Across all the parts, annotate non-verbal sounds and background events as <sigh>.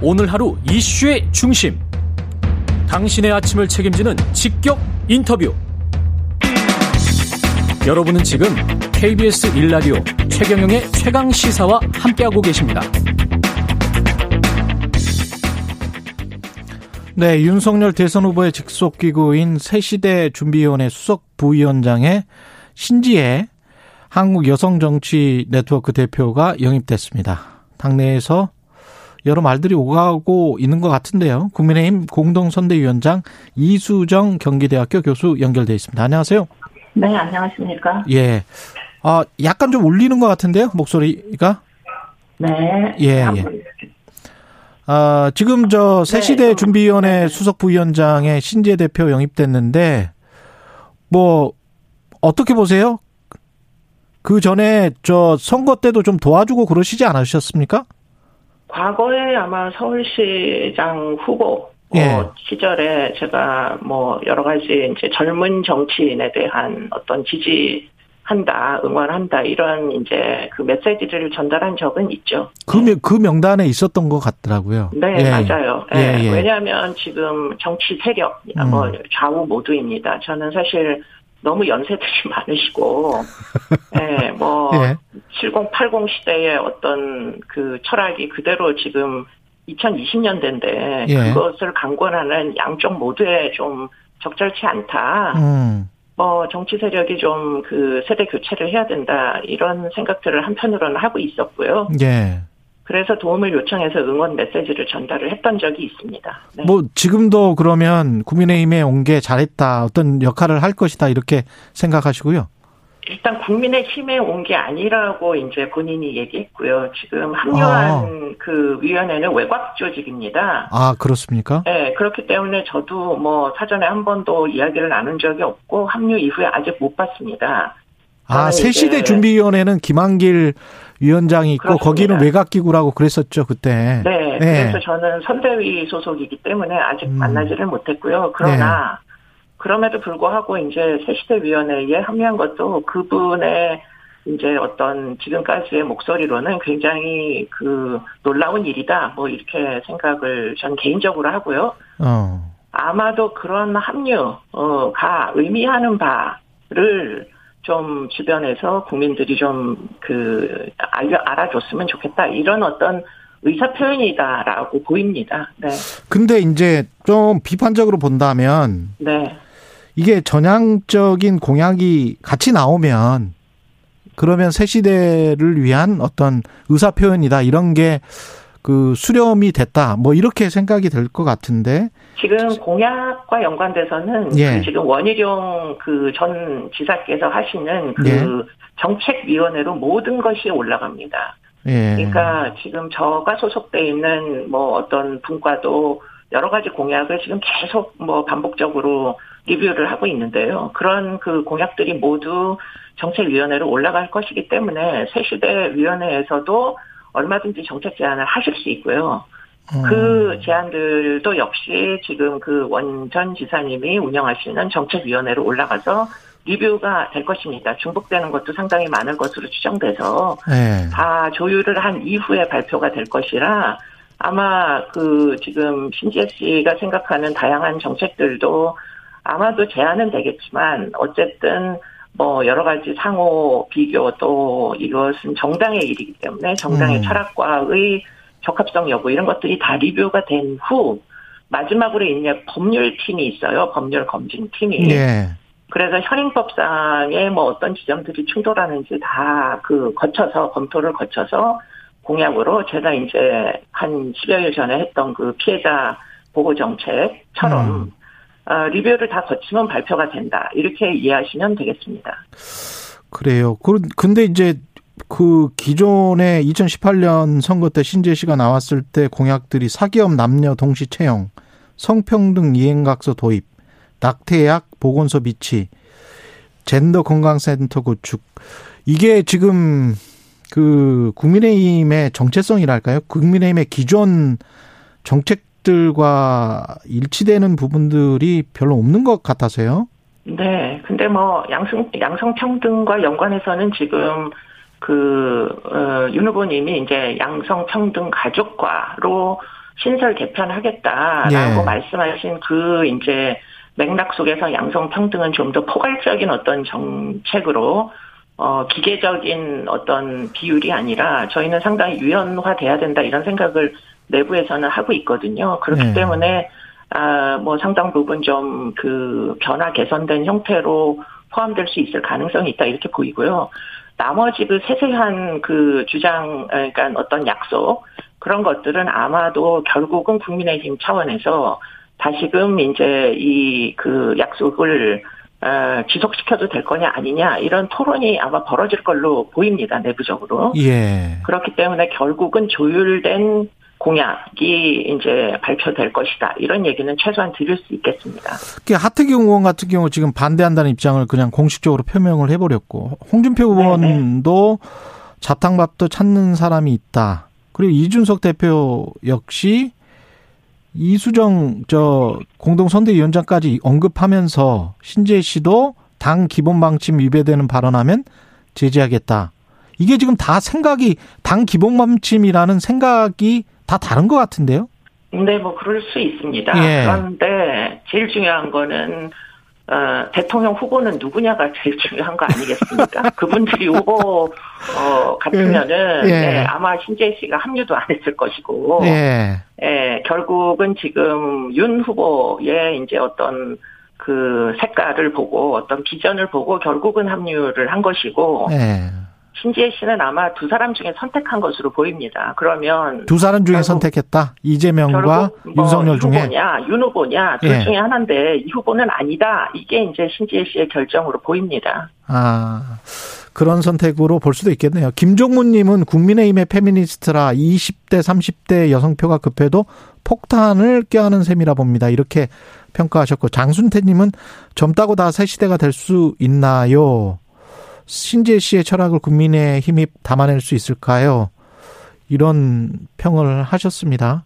오늘 하루 이슈의 중심. 당신의 아침을 책임지는 직격 인터뷰. 여러분은 지금 KBS 일라디오 최경영의 최강 시사와 함께하고 계십니다. 네, 윤석열 대선 후보의 직속 기구인 새시대 준비위원회 수석 부위원장의 신지혜 한국 여성 정치 네트워크 대표가 영입됐습니다. 당내에서 여러 말들이 오가고 있는 것 같은데요. 국민의힘 공동선대위원장 이수정 경기대학교 교수 연결돼 있습니다. 안녕하세요. 네, 안녕하십니까. 예. 아, 약간 좀 울리는 것 같은데요, 목소리가? 네. 예, 예. 아, 지금 저 새시대 네, 준비위원회 네. 수석 부위원장의 신재 대표 영입됐는데, 뭐, 어떻게 보세요? 그 전에 저 선거 때도 좀 도와주고 그러시지 않으셨습니까? 과거에 아마 서울시장 후보 예. 어, 시절에 제가 뭐 여러 가지 이제 젊은 정치인에 대한 어떤 지지 한다, 응원한다 이런 이제 그 메시지를 전달한 적은 있죠. 그, 명- 그 명단에 있었던 것 같더라고요. 네, 예. 맞아요. 예, 예, 예. 왜냐하면 지금 정치 세력, 음. 뭐 좌우 모두입니다. 저는 사실 너무 연세들이 <laughs> 많으시고, 예, 뭐 <laughs> 예. 70, 80 시대의 어떤 그 철학이 그대로 지금 2020년대인데 예. 그것을 강권하는 양쪽 모두에 좀 적절치 않다. 음. 뭐 정치 세력이 좀 그 세대 교체를 해야 된다 이런 생각들을 한편으로는 하고 있었고요. 예. 그래서 도움을 요청해서 응원 메시지를 전달을 했던 적이 있습니다. 네. 뭐, 지금도 그러면 국민의힘에 온 게 잘했다, 어떤 역할을 할 것이다, 이렇게 생각하시고요. 일단 국민의 힘에 온 게 아니라고 이제 본인이 얘기했고요. 지금 합류한 그 위원회는 외곽 조직입니다. 아, 그렇습니까? 네, 그렇기 때문에 저도 뭐 사전에 한 번도 이야기를 나눈 적이 없고 합류 이후에 아직 못 봤습니다. 아, 새시대 이제- 준비위원회는 김한길 위원장이 있고, 그렇습니다. 거기는 외곽기구라고 그랬었죠, 그때. 네, 그래서 저는 선대위 소속이기 때문에 아직 음. 만나지를 못했고요. 그러나 그럼에도 불구하고 이제 새시대 위원회에 합류한 것도 그분의 이제 어떤 지금까지의 목소리로는 굉장히 그 놀라운 일이다. 뭐 이렇게 생각을 전 개인적으로 하고요. 어. 아마도 그런 합류가 의미하는 바를 좀 주변에서 국민들이 좀 그 알려 알아줬으면 좋겠다. 이런 어떤 의사 표현이다라고 보입니다. 네, 근데 이제 좀 비판적으로 본다면, 네, 이게 전향적인 공약이 같이 나오면, 그러면 새 시대를 위한 어떤 의사 표현이다, 이런 게 그 수렴이 됐다, 뭐 이렇게 생각이 될 것 같은데, 지금 공약과 연관돼서는 예. 그 지금 원희룡 그 전 지사께서 하시는 그 예. 정책위원회로 모든 것이 올라갑니다. 예. 그러니까 지금 저가 소속돼 있는 뭐 어떤 분과도 여러 가지 공약을 지금 계속 뭐 반복적으로 리뷰를 하고 있는데요. 그런 그 공약들이 모두 정책위원회로 올라갈 것이기 때문에 새시대 위원회에서도 얼마든지 정책 제안을 하실 수 있고요. 음. 그 제안들도 역시 지금 그 원전 지사님이 운영하시는 정책위원회로 올라가서 리뷰가 될 것입니다. 중복되는 것도 상당히 많을 것으로 추정돼서 예. 다 조율을 한 이후에 발표가 될 것이라 아마 그 지금 신지혜 씨가 생각하는 다양한 정책들도 아마도 제안은 되겠지만 어쨌든 뭐 여러 가지 상호 비교 또 이것은 정당의 일이기 때문에 정당의 음. 철학과의 적합성 여부 이런 것들이 다 리뷰가 된 후 마지막으로 이제 법률팀이 있어요. 법률 검증팀이. 예. 그래서 현행법상의 뭐 어떤 지점들이 충돌하는지 다 그 거쳐서 검토를 거쳐서 공약으로 제가 이제 한 10여일 전에 했던 그 피해자 보호 정책처럼 음. 어, 리뷰를 다 거치면 발표가 된다. 이렇게 이해하시면 되겠습니다. 그래요. 그- 근데 이제 그 기존에 2018년 선거 때 신재 씨가 나왔을 때 공약들이 사기업 남녀 동시 채용, 성평등 이행각서 도입, 낙태약 보건소 비치, 젠더 건강센터 구축. 이게 지금 그 국민의힘의 정체성이랄까요? 국민의힘의 기존 정책 들과 일치되는 부분들이 별로 없는 것 같아서요. 네. 근데 뭐 양성 양성 평등과 연관해서는 지금 그, 어, 윤 후보님이 이제 양성 평등 가족과로 신설 개편하겠다라고 예. 말씀하신 그 이제 맥락 속에서 양성 평등은 좀 더 포괄적인 어떤 정책으로 어, 기계적인 어떤 비율이 아니라 저희는 상당히 유연화돼야 된다 이런 생각을 내부에서는 하고 있거든요. 그렇기 네. 때문에 아, 뭐 상당 부분 좀 그 변화 개선된 형태로 포함될 수 있을 가능성이 있다 이렇게 보이고요. 나머지 그 세세한 그 주장, 그러니까 어떤 약속 그런 것들은 아마도 결국은 국민의힘 차원에서 다시금 이제 이 그 약속을 어, 지속시켜도 될 거냐 아니냐 이런 토론이 아마 벌어질 걸로 보입니다 내부적으로. 예. 그렇기 때문에 결국은 조율된 공약이 이제 발표될 것이다. 이런 얘기는 최소한 드릴 수 있겠습니다. 그 하태경 의원 같은 경우 지금 반대한다는 입장을 그냥 공식적으로 표명을 해버렸고 홍준표 의원도 자탕밥도 찾는 사람이 있다. 그리고 이준석 대표 역시 이수정 저 공동선대위원장까지 언급하면서 신재 씨도 당 기본 방침 위배되는 발언하면 제재하겠다. 이게 지금 다 생각이 당 기본 방침이라는 생각이 다 다른 것 같은데요. 네, 뭐 그럴 수 있습니다. 예. 그런데 제일 중요한 거는 어, 대통령 후보는 누구냐가 제일 중요한 거 아니겠습니까? <laughs> 그분들이 후보 어, 같으면은 예. 네, 아마 신재 씨가 합류도 안 했을 것이고, 예. 예, 결국은 지금 윤 후보의 이제 어떤 그 색깔을 보고 어떤 비전을 보고 결국은 합류를 한 것이고 예. 신지혜 씨는 아마 두 사람 중에 선택한 것으로 보입니다. 그러면 두 사람 중에 선택했다. 이재명과 뭐 윤석열 중에. 후보냐, 윤 후보냐 둘 예. 중에 하나인데 이 후보는 아니다. 이게 이제 신지혜 씨의 결정으로 보입니다. 아, 그런 선택으로 볼 수도 있겠네요. 김종문님은 국민의힘의 페미니스트라 20대, 30대 여성표가 급해도 폭탄을 껴안은 셈이라 봅니다. 이렇게 평가하셨고, 장순태님은 젊다고 다 새 시대가 될 수 있나요? 신재 씨의 철학을 국민의 힘이 담아낼 수 있을까요? 이런 평을 하셨습니다.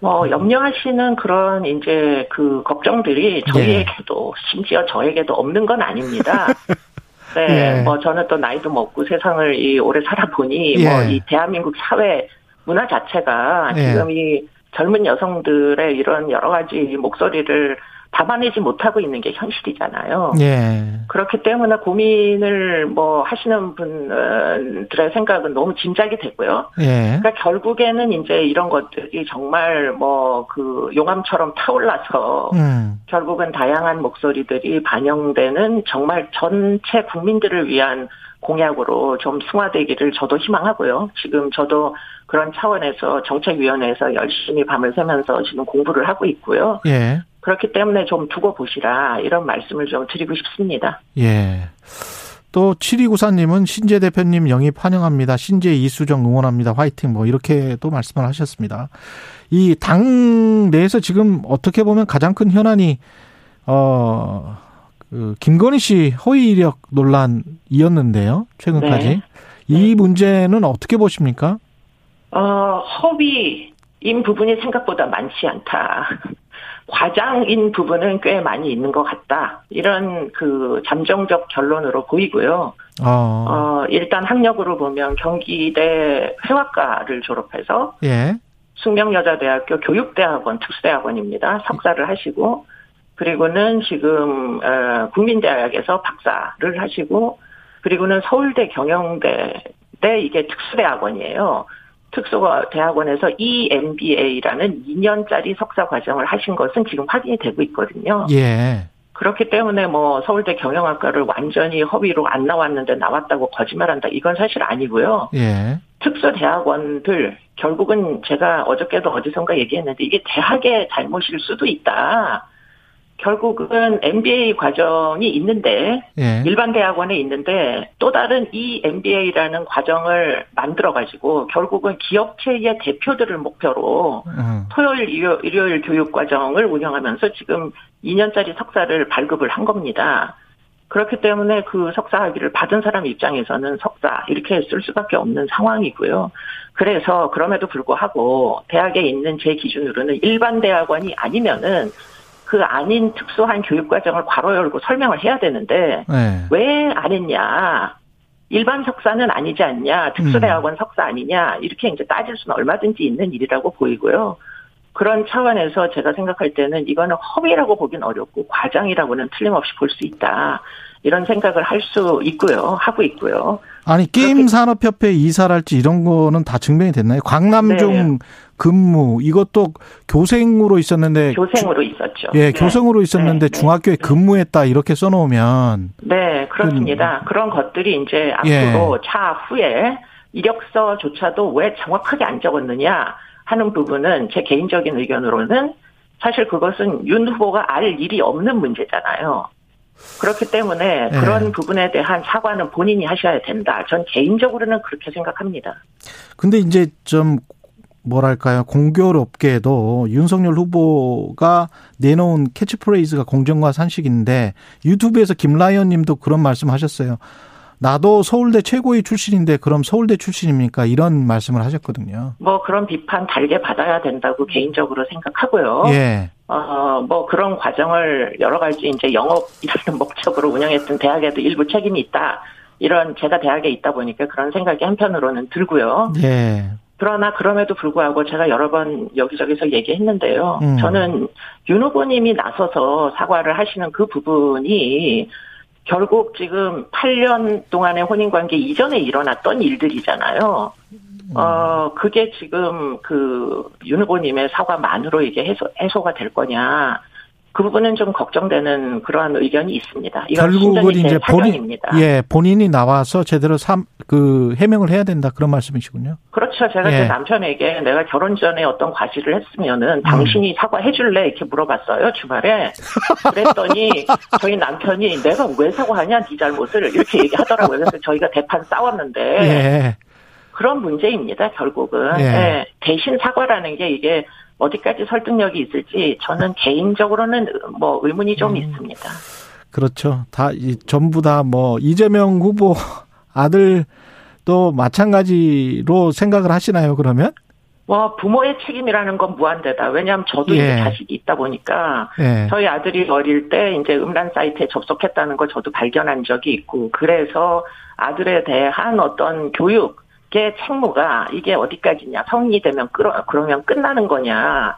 뭐 염려하시는 그런 이제 그 걱정들이 예. 저희에게도 심지어 저에게도 없는 건 아닙니다. <laughs> 예. 네, 뭐 저는 또 나이도 먹고 세상을 이 오래 살아보니 예. 뭐이 대한민국 사회 문화 자체가 예. 지금 이 젊은 여성들의 이런 여러 가지 목소리를 담아내지 못하고 있는 게 현실이잖아요. 예. 그렇기 때문에 고민을 뭐 하시는 분들의 생각은 너무 짐작이 되고요. 예. 그러니까 결국에는 이제 이런 것들이 정말 뭐 그 용암처럼 타올라서 음. 결국은 다양한 목소리들이 반영되는 정말 전체 국민들을 위한 공약으로 좀 승화되기를 저도 희망하고요. 지금 저도 그런 차원에서 정책위원회에서 열심히 밤을 새면서 지금 공부를 하고 있고요. 예. 그렇기 때문에 좀 두고 보시라 이런 말씀을 좀 드리고 싶습니다. 예. 또 7294님은 신재 대표님 영입 환영합니다. 신재 이수정 응원합니다. 화이팅 뭐 이렇게 또 말씀을 하셨습니다. 이 당 내에서 지금 어떻게 보면 가장 큰 현안이 어, 그 김건희 씨 허위 이력 논란이었는데요. 최근까지. 네. 이 문제는 어떻게 보십니까? 어, 허위인 부분이 생각보다 많지 않다. 과장인 부분은 꽤 많이 있는 것 같다. 이런 그 잠정적 결론으로 보이고요. 어, 어, 일단 학력으로 보면 경기대 회화과를 졸업해서 예. 숙명여자대학교 교육대학원 특수대학원입니다. 석사를 하시고 그리고는 지금 어, 국민대학에서 박사를 하시고 그리고는 서울대 경영대 대 이게 특수대학원이에요. 특수대학원에서 E EMBA라는 2년짜리 석사 과정을 하신 것은 지금 확인이 되고 있거든요. 예. 그렇기 때문에 뭐 서울대 경영학과를 완전히 허위로 안 나왔는데 나왔다고 거짓말한다 이건 사실 아니고요. 예. 특수대학원들 결국은 제가 어저께도 어디선가 얘기했는데 이게 대학의 잘못일 수도 있다. 결국은 MBA 과정이 있는데 예. 일반 대학원에 있는데 또 다른 이 MBA라는 과정을 만들어 가지고 결국은 기업체의 대표들을 목표로 음. 토요일 일요, 일요일 교육 과정을 운영하면서 지금 2년짜리 석사를 발급을 한 겁니다. 그렇기 때문에 그 석사 학위를 받은 사람 입장에서는 석사 이렇게 쓸 수밖에 없는 상황이고요. 그래서 그럼에도 불구하고 대학에 있는 제 기준으로는 일반 대학원이 아니면은 그 아닌 특수한 교육 과정을 괄호 열고 설명을 해야 되는데 예. 왜안 했냐? 일반 석사는 아니지 않냐, 특수대학원 음. 석사 아니냐, 이렇게 이제 따질 수는 얼마든지 있는 일이라고 보이고요. 그런 차원에서 제가 생각할 때는 이거는 허위라고 보긴 어렵고 과장이라고는 틀림없이 볼 수 있다. 이런 생각을 할 수 있고요. 하고 있고요. 아니 게임 산업 협회 이사랄지 이런 거는 다 증명이 됐나요? 광남중 네. 근무 이것도 교생으로 있었는데 교생으로 있었죠. 예, 네. 교생으로 있었는데 네. 중학교에 네. 근무했다 이렇게 써 놓으면 네 그렇습니다. 그, 그런 것들이 이제 앞으로 예. 차후에 이력서조차도 왜 정확하게 안 적었느냐 하는 부분은 제 개인적인 의견으로는 사실 그것은 윤 후보가 알 일이 없는 문제잖아요. 그렇기 때문에 네. 그런 부분에 대한 사과는 본인이 하셔야 된다. 전 개인적으로는 그렇게 생각합니다. 근데 이제 좀 뭐랄까요 공교롭게도 윤석열 후보가 내놓은 캐치프레이즈가 공정과 산식인데 유튜브에서 김라이언님도 그런 말씀하셨어요. 나도 서울대 최고위 출신인데 그럼 서울대 출신입니까? 이런 말씀을 하셨거든요. 뭐 그런 비판 달게 받아야 된다고 개인적으로 생각하고요. 예. 어, 뭐 그런 과정을 여러 가지 이제 영업이라는 <laughs> 목적으로 운영했던 대학에도 일부 책임이 있다. 이런 제가 대학에 있다 보니까 그런 생각이 한편으로는 들고요. 예. 그러나 그럼에도 불구하고 제가 여러 번 여기저기서 얘기했는데요. 음. 저는 윤 후보님이 나서서 사과를 하시는 그 부분이 결국 지금 8년 동안의 혼인 관계 이전에 일어났던 일들이잖아요. 음. 어, 그게 지금 그, 윤 후보님의 사과만으로 이게 해소, 해소가 될 거냐. 그 부분은 좀 걱정되는 그러한 의견이 있습니다. 결국은 이제 본인, 예, 본인이 나와서 제대로 삼, 그 해명을 해야 된다 그런 말씀이시군요. 그렇죠. 제가 예. 제 남편에게 내가 결혼 전에 어떤 과실을 했으면은 당신이 음. 사과해줄래 이렇게 물어봤어요 주말에. 그랬더니 <laughs> 저희 남편이 내가 왜 사과하냐 네 잘못을 이렇게 얘기하더라고요. 그래서 저희가 대판 싸웠는데. 예. 그런 문제입니다, 결국은. 예. 예. 대신 사과라는 게 이게 어디까지 설득력이 있을지 저는 개인적으로는 뭐 의문이 좀 음. 있습니다. 그렇죠. 다 전부 다 뭐 이재명 후보 <laughs> 아들도 마찬가지로 생각을 하시나요? 그러면? 뭐 부모의 책임이라는 건 무한대다. 왜냐하면 저도 예. 이제 자식이 있다 보니까 예. 저희 아들이 어릴 때 이제 음란 사이트에 접속했다는 걸 저도 발견한 적이 있고 그래서 아들에 대한 어떤 교육 제 책무가 이게 어디까지냐 성인이 되면 끌어 그러면 끝나는 거냐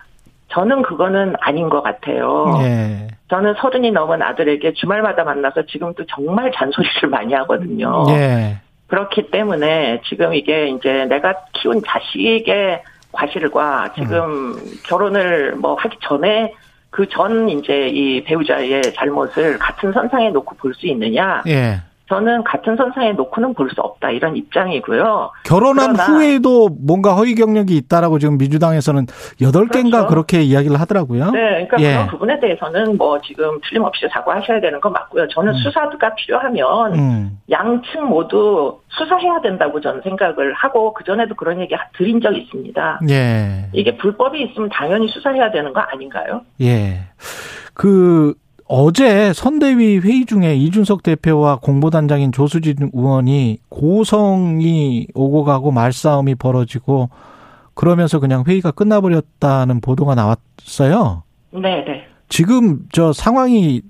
저는 그거는 아닌 것 같아요. 예. 저는 서른이 넘은 아들에게 주말마다 만나서 지금도 정말 잔소리를 많이 하거든요. 예. 그렇기 때문에 지금 이게 이제 내가 키운 자식의 과실과 지금 음. 결혼을 뭐 하기 전에 그 전 이제 이 배우자의 잘못을 같은 선상에 놓고 볼 수 있느냐? 예. 저는 같은 선상에 놓고는 볼 수 없다 이런 입장이고요. 결혼한 후에도 뭔가 허위 경력이 있다라고 지금 민주당에서는 여덟 개인가 그렇죠. 그렇게 이야기를 하더라고요. 네, 그러니까 예. 그런 부분에 대해서는 뭐 지금 틀림없이 사과하셔야 되는 건 맞고요. 저는 음. 수사가 필요하면 음. 양측 모두 수사해야 된다고 저는 생각을 하고 그 전에도 그런 얘기 드린 적이 있습니다. 예. 이게 불법이 있으면 당연히 수사해야 되는 거 아닌가요? 예. 그 어제 선대위 회의 중에 이준석 대표와 공보단장인 조수진 의원이 고성이 오고 가고 말싸움이 벌어지고 그러면서 그냥 회의가 끝나버렸다는 보도가 나왔어요. 네, 네. 지금 저 상황이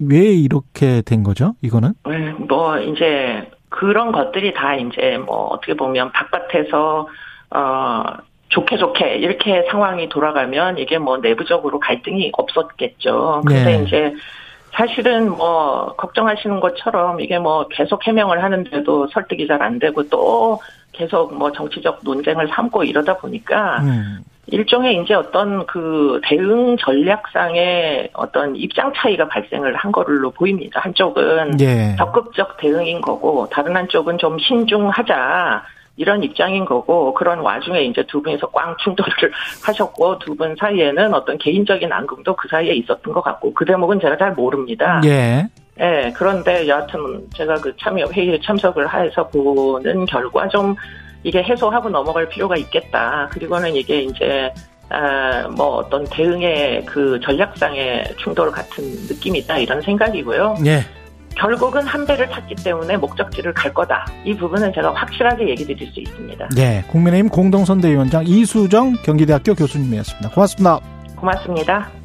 왜 이렇게 된 거죠? 이거는? 네, 뭐 이제 그런 것들이 다 이제 뭐 어떻게 보면 바깥에서 어 좋게 좋게 이렇게 상황이 돌아가면 이게 뭐 내부적으로 갈등이 없었겠죠. 근데 네. 이제 사실은 뭐 걱정하시는 것처럼 이게 뭐 계속 해명을 하는데도 설득이 잘 안 되고 또 계속 뭐 정치적 논쟁을 삼고 이러다 보니까 음. 일종의 이제 어떤 그 대응 전략상의 어떤 입장 차이가 발생을 한 걸로 보입니다. 한쪽은 예. 적극적 대응인 거고 다른 한쪽은 좀 신중하자. 이런 입장인 거고 그런 와중에 이제 두 분이서 꽝 충돌을 <laughs> 하셨고 두 분 사이에는 어떤 개인적인 앙금도 그 사이에 있었던 것 같고 그 대목은 제가 잘 모릅니다. 예. 예, 그런데 여하튼 제가 그 참여 회의에 참석을 해서 보는 결과 좀 이게 해소하고 넘어갈 필요가 있겠다. 그리고는 이게 이제 아, 뭐 어떤 대응의 그 전략상의 충돌 같은 느낌이다 이런 생각이고요. 예. 결국은 한 배를 탔기 때문에 목적지를 갈 거다. 이 부분은 제가 확실하게 얘기 드릴 수 있습니다. 네. 국민의힘 공동선대위원장 이수정 경기대학교 교수님이었습니다. 고맙습니다. 고맙습니다.